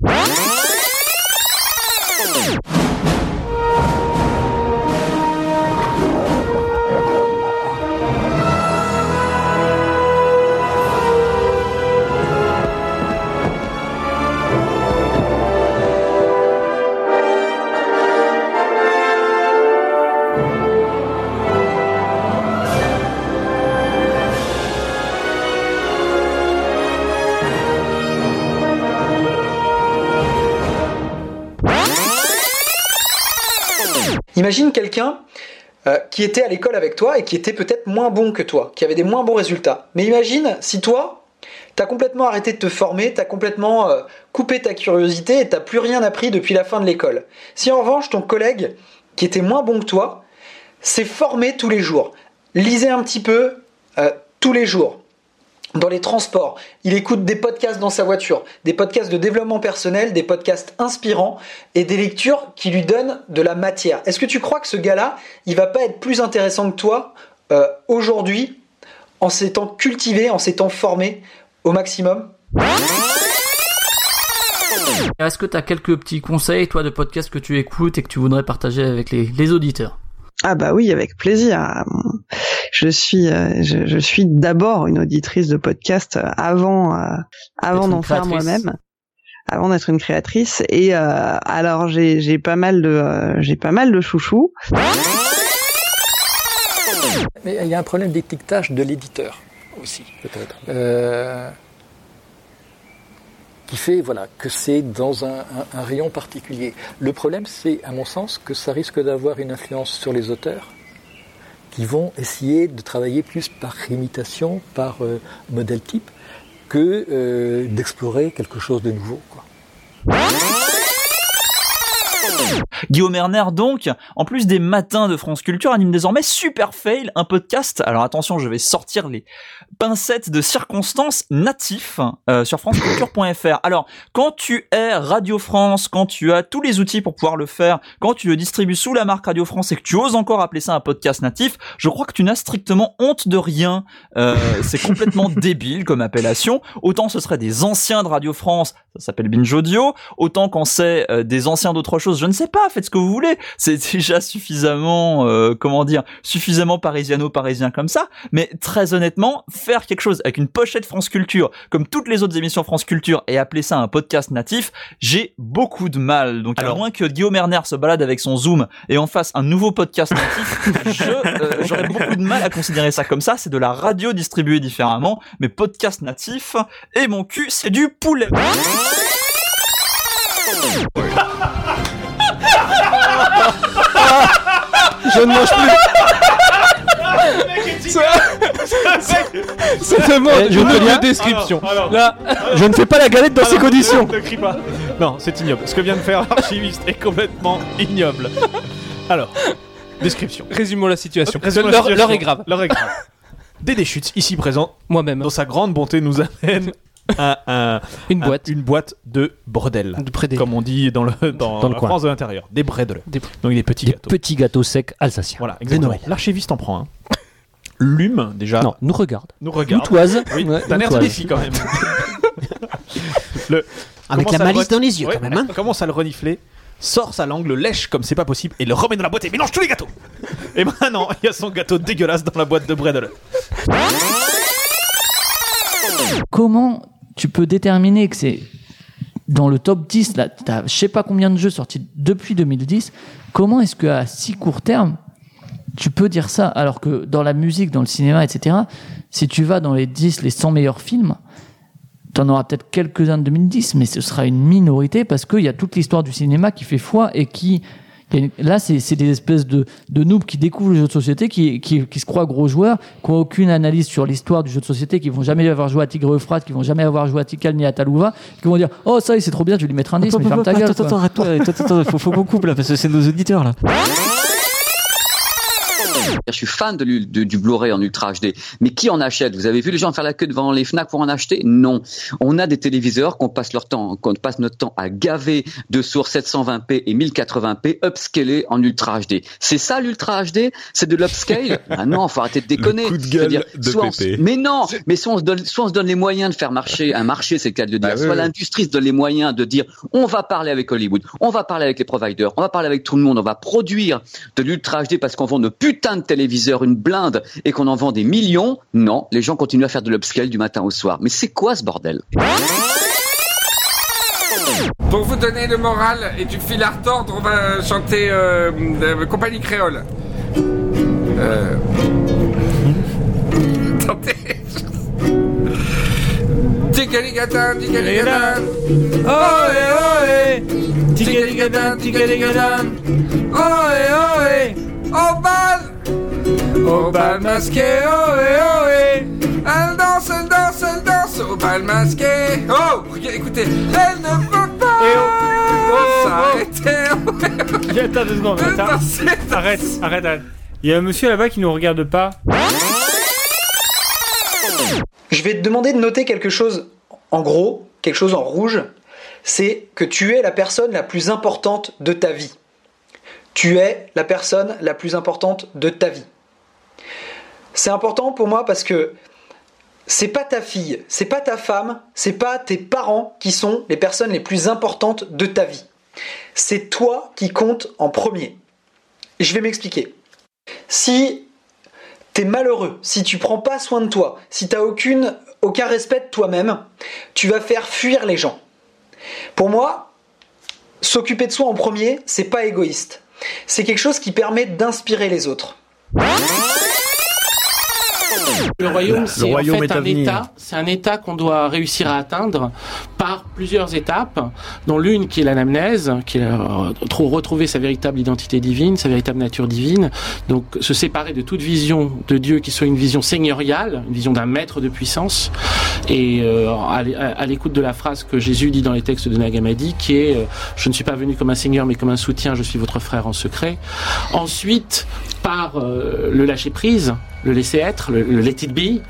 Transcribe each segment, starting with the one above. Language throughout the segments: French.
What? Imagine quelqu'un euh, qui était à l'école avec toi et qui était peut-être moins bon que toi, qui avait des moins bons résultats. Mais imagine si toi, t'as complètement arrêté de te former, t'as complètement euh, coupé ta curiosité et t'as plus rien appris depuis la fin de l'école. Si en revanche ton collègue qui était moins bon que toi s'est formé tous les jours, lisait un petit peu euh, tous les jours, dans les transports, il écoute des podcasts dans sa voiture, des podcasts de développement personnel, des podcasts inspirants et des lectures qui lui donnent de la matière. Est-ce que tu crois que ce gars-là, il va pas être plus intéressant que toi euh, aujourd'hui en s'étant cultivé, en s'étant formé au maximum? Est-ce que tu as quelques petits conseils, toi, de podcasts que tu écoutes et que tu voudrais partager avec les, les auditeurs? Ah bah oui, avec plaisir. Je suis, euh, je, je suis d'abord une auditrice de podcast avant, euh, avant d'en faire moi-même, avant d'être une créatrice. Et euh, alors j'ai, j'ai pas mal de, j'ai pas mal de chouchous. Mais il y a un problème d'étiquetage de l'éditeur aussi, peut-être. Euh, qui fait voilà, que c'est dans un, rayon particulier. Le problème, c'est, à mon sens, que ça risque d'avoir une influence sur les auteurs qui vont essayer de travailler plus par imitation, par euh, modèle type, que euh, d'explorer quelque chose de nouveau. Quoi. Guillaume Erner donc, en plus des matins de France Culture, anime désormais Super Fail, un podcast. Alors attention, je vais sortir les pincettes de circonstances natifs euh, sur franceculture.fr. Alors, quand tu es Radio France, quand tu as tous les outils pour pouvoir le faire, quand tu le distribues sous la marque Radio France et que tu oses encore appeler ça un podcast natif, je crois que tu n'as strictement honte de rien. Euh, c'est complètement débile comme appellation. Autant ce serait des anciens de Radio France, ça s'appelle Binge Audio. Autant quand c'est euh, des anciens d'autre chose, je ne sais pas, faites ce que vous voulez. C'est déjà suffisamment, euh, comment dire, suffisamment parisiano-parisien comme ça. Mais très honnêtement, faire quelque chose avec une pochette France Culture, comme toutes les autres émissions France Culture, et appeler ça un podcast natif, j'ai beaucoup de mal. Donc, Alors, à moins que Guillaume Erner se balade avec son Zoom et en fasse un nouveau podcast natif, je, j'aurais beaucoup de mal à considérer ça comme ça. C'est de la radio distribuée différemment, mais podcast natif, et mon cul, c'est du poulet. Je ne mange plus. Ça demande Eh, je une dis- description. Alors, alors. Là, Je ne fais pas la galette dans ces conditions. Ne crie pas. Non, c'est ignoble. Ce que vient de faire l'archiviste est complètement ignoble. Alors, description. Résumons la situation. Résumons L'heure est grave. L'heure est grave. Dédé Schütz, ici présent, Moi-même. dans sa grande bonté, nous amène un- un- Une un- boîte. une boîte de bordel. De Comme on dit dans, le, dans, Dans le la coin. France de l'intérieur. Des bredel. Des- Donc des petits Des gâteaux. petits gâteaux secs alsaciens. Voilà, exactement. L'archiviste en prend un. Lume, déjà. Non, nous regarde. Nous Nous regarde. toise. Oui, Ouais, t'as l'air de défi quand même. le, Avec la le malice re- dans les yeux, Ouais, quand même. Hein. commence à le renifler, sort sa langue, le lèche comme c'est pas possible et le remet dans la boîte et mélange tous les gâteaux. et maintenant, il y a son gâteau dégueulasse dans la boîte de Bredel. Comment tu peux déterminer que c'est dans le top 10, là, t'as je sais pas combien de jeux sortis depuis 2010, comment est-ce qu'à si court terme, tu peux dire ça alors que dans la musique, dans le cinéma, etc., si tu vas dans les 10, les 100 meilleurs films, t'en auras peut-être quelques-uns de 2010, mais ce sera une minorité parce qu'il y a toute l'histoire du cinéma qui fait foi et qui... une- Là, c'est des espèces de, de noobs qui découvrent le jeu de société, qui, qui, qui se croient gros joueurs, qui n'ont aucune analyse sur l'histoire du jeu de société, qui vont jamais avoir joué à Tigre Euphrate, qui vont jamais avoir joué à Tikal ni à Talouva, qui vont dire Oh, ça, c'est trop bien, je vais lui mettre un 10, mais ferme ta gueule. Attends, attends, arrête-toi. Attends, attends, faut, faut qu'on coupe là parce que c'est nos auditeurs là. Je suis fan de, du Blu-ray en Ultra HD. Mais qui en achète? Vous avez vu les gens faire la queue devant les Fnac pour en acheter? Non. On a des téléviseurs qu'on passe leur temps, qu'on passe notre temps à gaver de sources 720p et 1080p upscalés en Ultra HD. C'est ça l'Ultra HD C'est de l'upscale? Ah non, faut arrêter de déconner. Le coup de gueule dire, de soit mais non, mais soit on se donne, soit on se donne les moyens de faire marcher un marché, c'est le cas de le dire. Bah soit l'industrie se donne les moyens de dire, on va parler avec Hollywood, on va parler avec les providers, on va parler avec tout le monde, on va produire de l'Ultra HD parce qu'on vend de putain de téléviseurs, une blinde, et qu'on en vend des millions. Non, les gens continuent à faire de l'upscale du matin au soir. Mais c'est quoi ce bordel? Pour vous donner le moral et du fil à retordre, on va chanter euh, Compagnie Créole. Euh... Tigaligatan, tigaligatan. Ohé, ohé. Tigaligatan, tigaligatan. Ohé, ohé. Au bal. Au bal masqué, ohé, ohé. Elle danse, elle danse, elle danse au bal masqué. Oh, écoutez, elle ne peut pas s'arrêter. Attends deux secondes, attends. Arrête, arrête, arrête. Il y a un monsieur là-bas qui nous regarde pas. Je vais te demander de noter quelque chose en gros, quelque chose en rouge. C'est que tu es la personne la plus importante de ta vie. Tu es la personne la plus importante de ta vie. C'est important pour moi parce que c'est pas ta fille, c'est pas ta femme, c'est pas tes parents qui sont les personnes les plus importantes de ta vie. C'est toi qui compte en premier. Je vais m'expliquer. Si t'es malheureux, si tu prends pas soin de toi, si t'as aucune, aucun respect de toi-même, tu vas faire fuir les gens. Pour moi, s'occuper de soi en premier, c'est pas égoïste. C'est quelque chose qui permet d'inspirer les autres. Le royaume, c'est en fait un État. C'est un État qu'on doit réussir à atteindre par plusieurs étapes, dont l'une qui est l'anamnèse, qui est euh, retrouver sa véritable identité divine, sa véritable nature divine. Donc se séparer de toute vision de Dieu qui soit une vision seigneuriale, une vision d'un maître de puissance. Et euh, à l'écoute de la phrase que Jésus dit dans les textes de Nagamadi, qui est euh, Je ne suis pas venu comme un seigneur, mais comme un soutien. Je suis votre frère en secret. Ensuite, par le lâcher prise, le laisser être, le, let it be.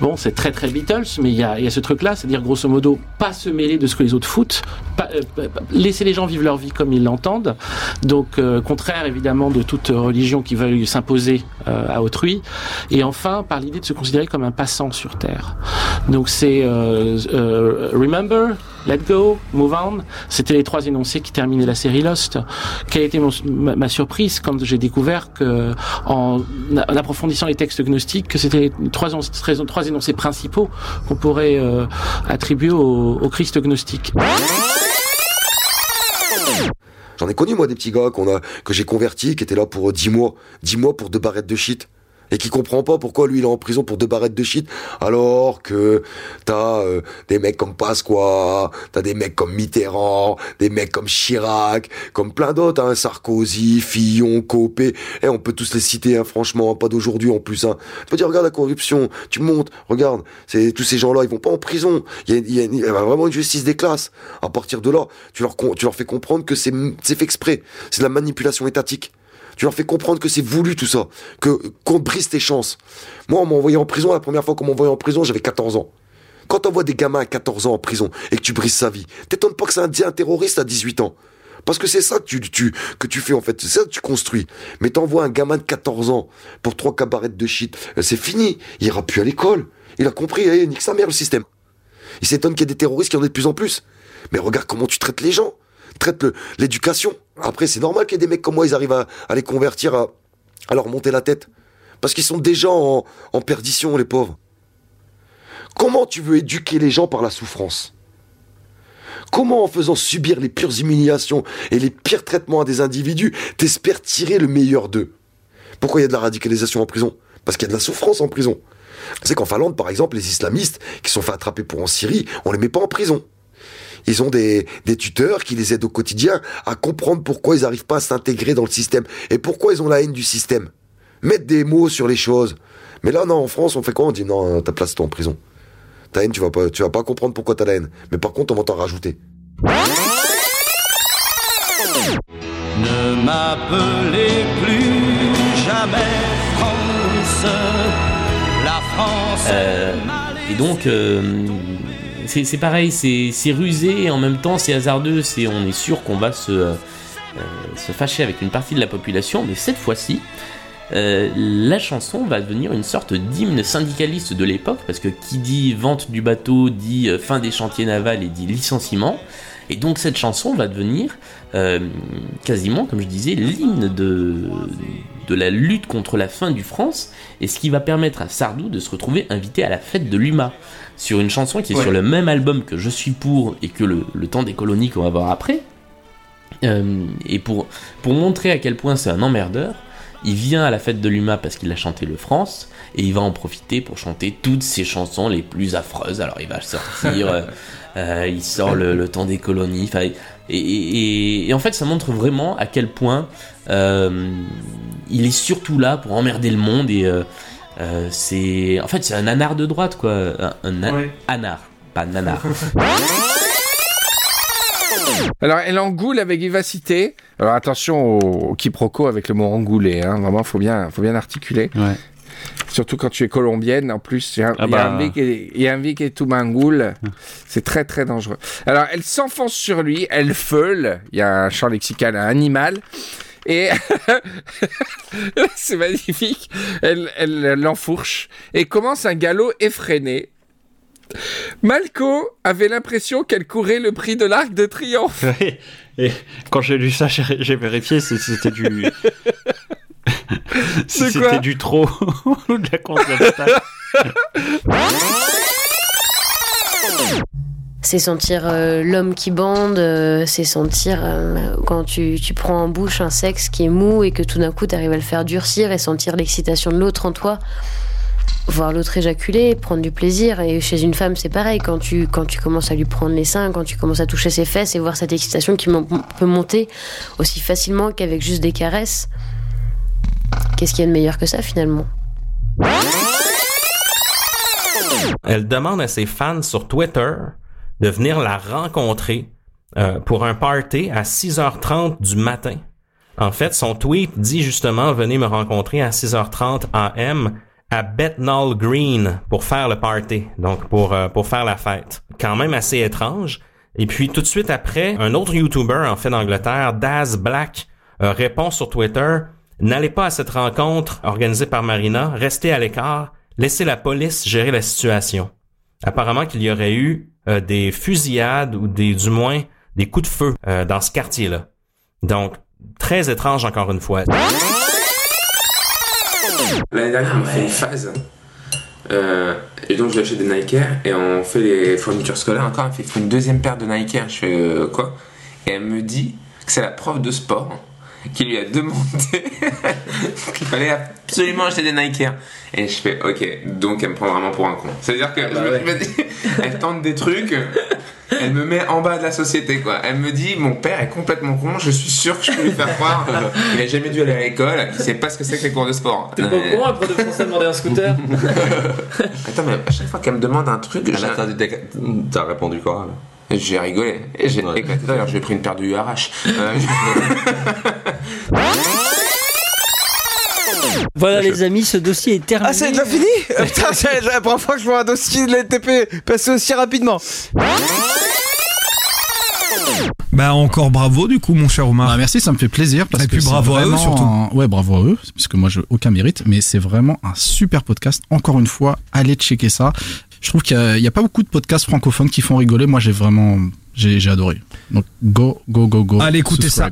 Bon, c'est très très Beatles, mais il y a, y a, ce truc-là, c'est-à-dire grosso modo, pas se mêler de ce que les autres foutent, pas, euh, laisser les gens vivre leur vie comme ils l'entendent. Donc, euh, contraire évidemment de toute religion qui veuille s'imposer euh, à autrui. Et enfin, par l'idée de se considérer comme un passant sur Terre. Donc, c'est remember, let go, move on. C'était les trois énoncés qui terminaient la série Lost. Quelle était ma, ma, surprise quand j'ai découvert que, en, approfondissant les textes gnostique que c'était trois, énoncés principaux qu'on pourrait euh, attribuer au, Christ gnostique. J'en ai connu moi des petits gars qu'on a que j'ai convertis qui étaient là pour 10 mois, 10 mois pour deux barrettes de shit et qui comprend pas pourquoi lui il est en prison pour deux barrettes de shit alors que t'as euh, des mecs comme Pasqua, t'as des mecs comme Mitterrand, des mecs comme Chirac, comme plein d'autres, hein, Sarkozy, Fillon, Copé, et eh, on peut tous les citer, hein, franchement, pas d'aujourd'hui en plus. Hein. Tu peux dire regarde la corruption, tu montes, regarde, c'est tous ces gens-là, ils vont pas en prison. Il y a, vraiment une justice des classes. À partir de là, tu leur tu leur fais comprendre que c'est c'est fait exprès, c'est de la manipulation étatique. Tu leur fais comprendre que c'est voulu tout ça, que qu'on brise tes chances. Moi, on m'a envoyé en prison, la première fois qu'on m'a envoyé en prison, j'avais 14 ans. Quand on voit des gamins à 14 ans en prison et que tu brises sa vie, t'étonnes pas que c'est un, un terroriste à 18 ans. Parce que c'est ça que tu, tu, fais en fait, c'est ça que tu construis. Mais t'envoies un gamin de 14 ans pour trois cabarets de shit, euh, c'est fini, il ira plus à l'école. Il a compris, eh, nique sa mère le système. Il s'étonne qu'il y ait des terroristes qui en aient de plus en plus. Mais regarde comment tu traites les gens traite l'éducation. Après, c'est normal qu'il y ait des mecs comme moi, ils arrivent à, les convertir, à, leur monter la tête. Parce qu'ils sont déjà en, en perdition, les pauvres. Comment tu veux éduquer les gens par la souffrance? Comment en faisant subir les pires humiliations et les pires traitements à des individus, t'espères tirer le meilleur d'eux? Pourquoi il y a de la radicalisation en prison? Parce qu'il y a de la souffrance en prison. C'est qu'en Finlande, par exemple, les islamistes qui sont fait attraper pour en Syrie, on les met pas en prison. Ils ont des, des tuteurs qui les aident au quotidien à comprendre pourquoi ils n'arrivent pas à s'intégrer dans le système et pourquoi ils ont la haine du système. Mettre des mots sur les choses. Mais là, non, en France, on fait quoi? On dit non, ta place, toi en prison. Ta haine, tu vas pas, tu vas pas comprendre pourquoi t'as la haine. Mais par contre, on va t'en rajouter. Ne m'appelez plus jamais France, la France. Euh, et donc, euh, c'est pareil, c'est rusé en même temps c'est hasardeux. C'est on est sûr qu'on va se euh, fâcher avec une partie de la population, mais cette fois-ci. euh, la chanson va devenir une sorte d'hymne syndicaliste de l'époque, parce que qui dit vente du bateau dit euh, fin des chantiers navals et dit licenciement. Et donc cette chanson va devenir euh, quasiment, comme je disais, l'hymne de, de la lutte contre la faim du France, et ce qui va permettre à Sardou de se retrouver invité à la fête de l'UMA, sur une chanson qui est Ouais. sur le même album que Je suis pour et que le, le temps des colonies qu'on va voir après. Euh, et pour, pour montrer à quel point c'est un emmerdeur, il vient à la fête de l'UMA parce qu'il a chanté le France, et il va en profiter pour chanter toutes ses chansons les plus affreuses. Alors il va sortir, euh, euh, il sort le, le temps des colonies, et, et- et- et en fait ça montre vraiment à quel point euh, il est surtout là pour emmerder le monde, et euh, c'est... En fait c'est un anard de droite, quoi. Un, un na- anard, pas nanar. Alors, elle engoule avec vivacité. Alors, attention au, au quiproquo avec le mot engouler. Hein. Vraiment, faut bien, faut bien articuler. Surtout quand tu es colombienne, en plus, il y a, Ah bah. y a un vic et tout m'engoule. C'est très, très dangereux. Alors, elle s'enfonce sur lui, elle feule. Il y a un champ lexical à animal. Et c'est magnifique. Elle, elle l'enfourche et commence un galop effréné. Malco avait l'impression qu'elle courait le prix de l'Arc de Triomphe. Et quand j'ai lu ça, j'ai vérifié si c'était du. c'était du trop ou de la concept. C'est sentir euh, l'homme qui bande, euh, c'est sentir euh, quand tu, tu prends en bouche un sexe qui est mou et que tout d'un coup tu arrives à le faire durcir et sentir l'excitation de l'autre en toi. Voir l'autre éjaculer, prendre du plaisir. Et chez une femme, c'est pareil. Quand tu, quand tu commences à lui prendre les seins, quand tu commences à toucher ses fesses et voir cette excitation qui peut monter aussi facilement qu'avec juste des caresses, qu'est-ce qu'il y a de meilleur que ça finalement? Elle demande à ses fans sur Twitter de venir la rencontrer euh, pour un party à 6h30 du matin. En fait, son tweet dit justement venez me rencontrer à 6h30 AM à Bethnal Green pour faire le party, donc pour euh, pour faire la fête. Quand même assez étrange. Et puis tout de suite après, un autre YouTuber en fait d'Angleterre, Daz Black, euh, répond sur Twitter N'allez pas à cette rencontre organisée par Marina, restez à l'écart, laissez la police gérer la situation. Apparemment qu'il y aurait eu euh, des fusillades ou des du moins des coups de feu euh, dans ce quartier-là. Donc très étrange encore une fois. L'année dernière, on a fait une phase. Euh, et donc, je lui achète des Nike Air et on fait les fournitures scolaires. Encore, elle fait une deuxième paire de Nike Air. Je fais euh, quoi? Et elle me dit que c'est la prof de sport qui lui a demandé qu'il fallait absolument acheter des Nike Air. Et je fais ok, donc elle me prend vraiment pour un con. C'est-à-dire que je me- je me dis, elle tente des trucs. Elle me met en bas de la société, quoi. Elle me dit, mon père est complètement con, je suis sûr que je peux lui faire croire. Il a jamais dû aller à l'école, il sait pas ce que c'est que les cours de sport. T'es pas au courant, un prof de français a demandé un scooter Attends, mais à chaque fois qu'elle me demande un truc, j'ai- T'as répondu quoi là j'ai rigolé. Et j'ai éclaté d'ailleurs, j'ai pris une paire de URH. Euh, Voilà les amis, ce dossier est terminé. Ah, c'est déjà fini Euh, Putain, c'est la première fois que je vois un dossier de l'NTP passer aussi rapidement. Bah encore bravo du coup mon cher Omar. Bah, merci, ça me fait plaisir. Parce Et que puis bravo à eux, surtout. un- Ouais, bravo à eux, parce que moi j'ai aucun mérite, mais c'est vraiment un super podcast. Encore une fois, allez checker ça. Je trouve qu'il y a- il y a, pas beaucoup de podcasts francophones qui font rigoler. Moi j'ai vraiment, j'ai adoré. Donc go, go, go, go. Allez écoutez ça.